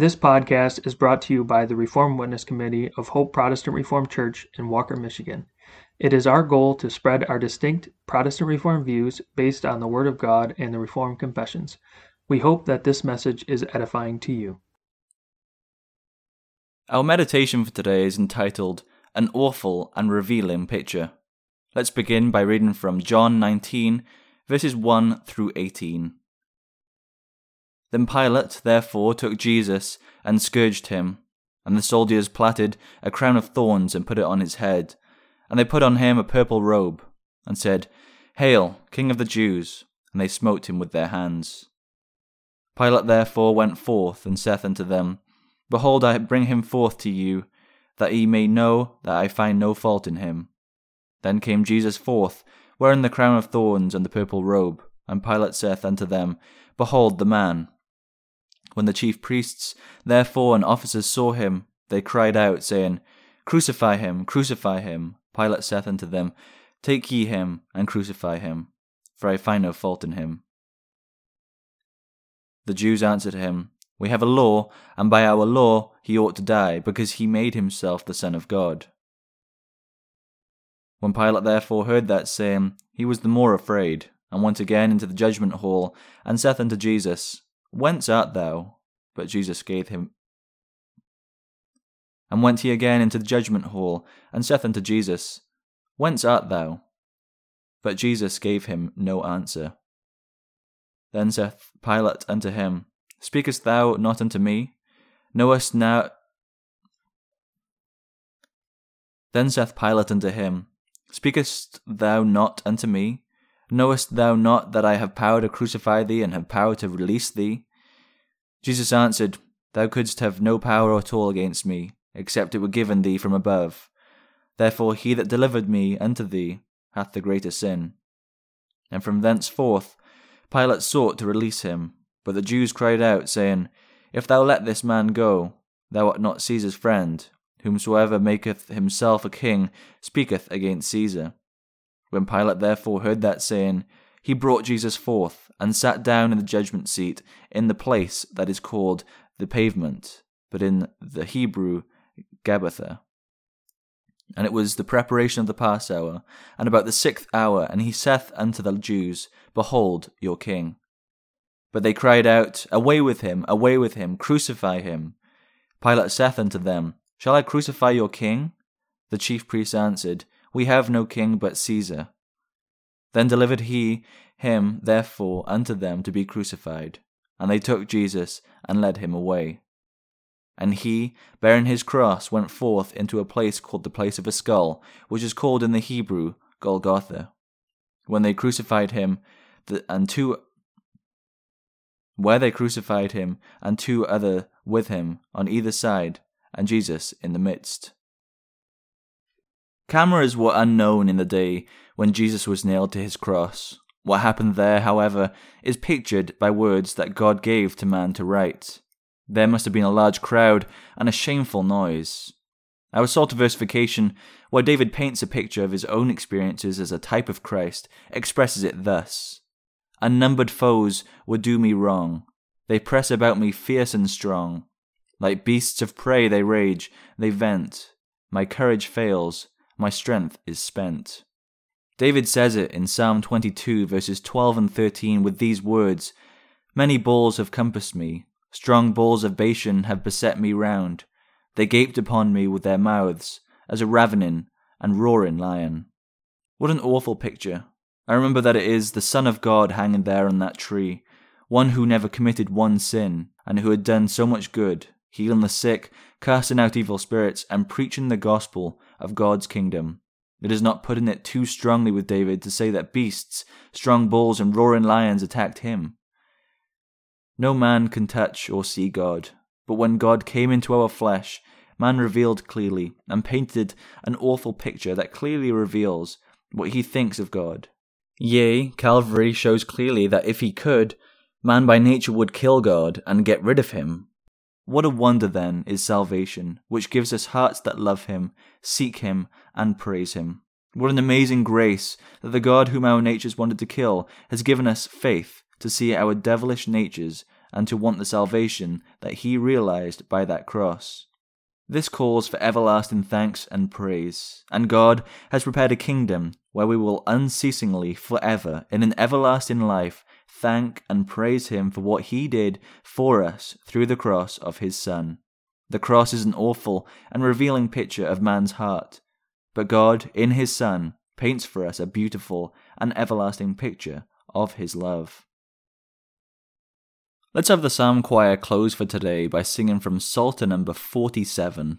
This podcast is brought to you by the Reformed Witness Committee of Hope Protestant Reformed Church in Walker, Michigan. It is our goal to spread our distinct Protestant Reformed views based on the Word of God and the Reformed Confessions. We hope that this message is edifying to you. Our meditation for today is entitled An Awful and Revealing Picture. Let's begin by reading from John 19, verses 1 through 18. Then Pilate therefore took Jesus and scourged him, and the soldiers plaited a crown of thorns and put it on his head, and they put on him a purple robe, and said, Hail, King of the Jews! And they smote him with their hands. Pilate therefore went forth and saith unto them, Behold, I bring him forth to you, that ye may know that I find no fault in him. Then came Jesus forth, wearing the crown of thorns and the purple robe, and Pilate saith unto them, Behold the man. When the chief priests, therefore, and officers saw him, they cried out, saying, Crucify him, crucify him. Pilate saith unto them, Take ye him, and crucify him, for I find no fault in him. The Jews answered him, We have a law, and by our law he ought to die, because he made himself the Son of God. When Pilate therefore heard that saying, he was the more afraid, and went again into the judgment hall, and saith unto Jesus, Whence art thou? But Jesus gave him. And went he again into the judgment hall, and saith unto Jesus, Whence art thou? But Jesus gave him no answer. Then saith Pilate unto him, Speakest thou not unto me? Knowest now. Then saith Pilate unto him, Speakest thou not unto me? Knowest thou not that I have power to crucify thee and have power to release thee? Jesus answered, Thou couldst have no power at all against me, except it were given thee from above. Therefore he that delivered me unto thee hath the greater sin. And from thenceforth Pilate sought to release him, but the Jews cried out, saying, If thou let this man go, thou art not Caesar's friend. Whomsoever maketh himself a king speaketh against Caesar. When Pilate therefore heard that saying, he brought Jesus forth, and sat down in the judgment seat in the place that is called the pavement, but in the Hebrew Gabbatha. And it was the preparation of the Passover, and about the sixth hour, and he saith unto the Jews, Behold your king. But they cried out, Away with him, away with him, crucify him. Pilate saith unto them, Shall I crucify your king? The chief priests answered, we have no king but Caesar. Then delivered he him therefore unto them to be crucified. And they took Jesus and led him away. And he, bearing his cross, went forth into a place called the place of a skull, which is called in the Hebrew Golgotha. When they crucified him, the, and two where they crucified him, and two other with him on either side, and Jesus in the midst. Cameras were unknown in the day when Jesus was nailed to his cross. What happened there, however, is pictured by words that God gave to man to write. There must have been a large crowd and a shameful noise. Our Psalterversification, where David paints a picture of his own experiences as a type of Christ, expresses it thus Unnumbered foes would do me wrong. They press about me fierce and strong. Like beasts of prey they rage, they vent. My courage fails, my strength is spent. David says it in Psalm 22, verses 12 and 13, with these words Many bulls have compassed me, strong bulls of Bashan have beset me round. They gaped upon me with their mouths, as a ravening and roaring lion. What an awful picture. I remember that it is the Son of God hanging there on that tree, one who never committed one sin, and who had done so much good, healing the sick, casting out evil spirits, and preaching the gospel of God's kingdom. It is not putting it too strongly with David to say that beasts, strong bulls, and roaring lions attacked him. No man can touch or see God, but when God came into our flesh, man revealed clearly and painted an awful picture that clearly reveals what he thinks of God. Yea, Calvary shows clearly that if he could, man by nature would kill God and get rid of him, what a wonder, then, is salvation, which gives us hearts that love Him, seek Him, and praise Him. What an amazing grace that the God whom our natures wanted to kill has given us faith to see our devilish natures and to want the salvation that he realized by that cross. This calls for everlasting thanks and praise, and God has prepared a kingdom where we will unceasingly, forever, in an everlasting life, thank and praise Him for what He did for us through the cross of His Son. The cross is an awful and revealing picture of man's heart, but God, in His Son, paints for us a beautiful and everlasting picture of His love. Let's have the Psalm Choir close for today by singing from Psalter number 47.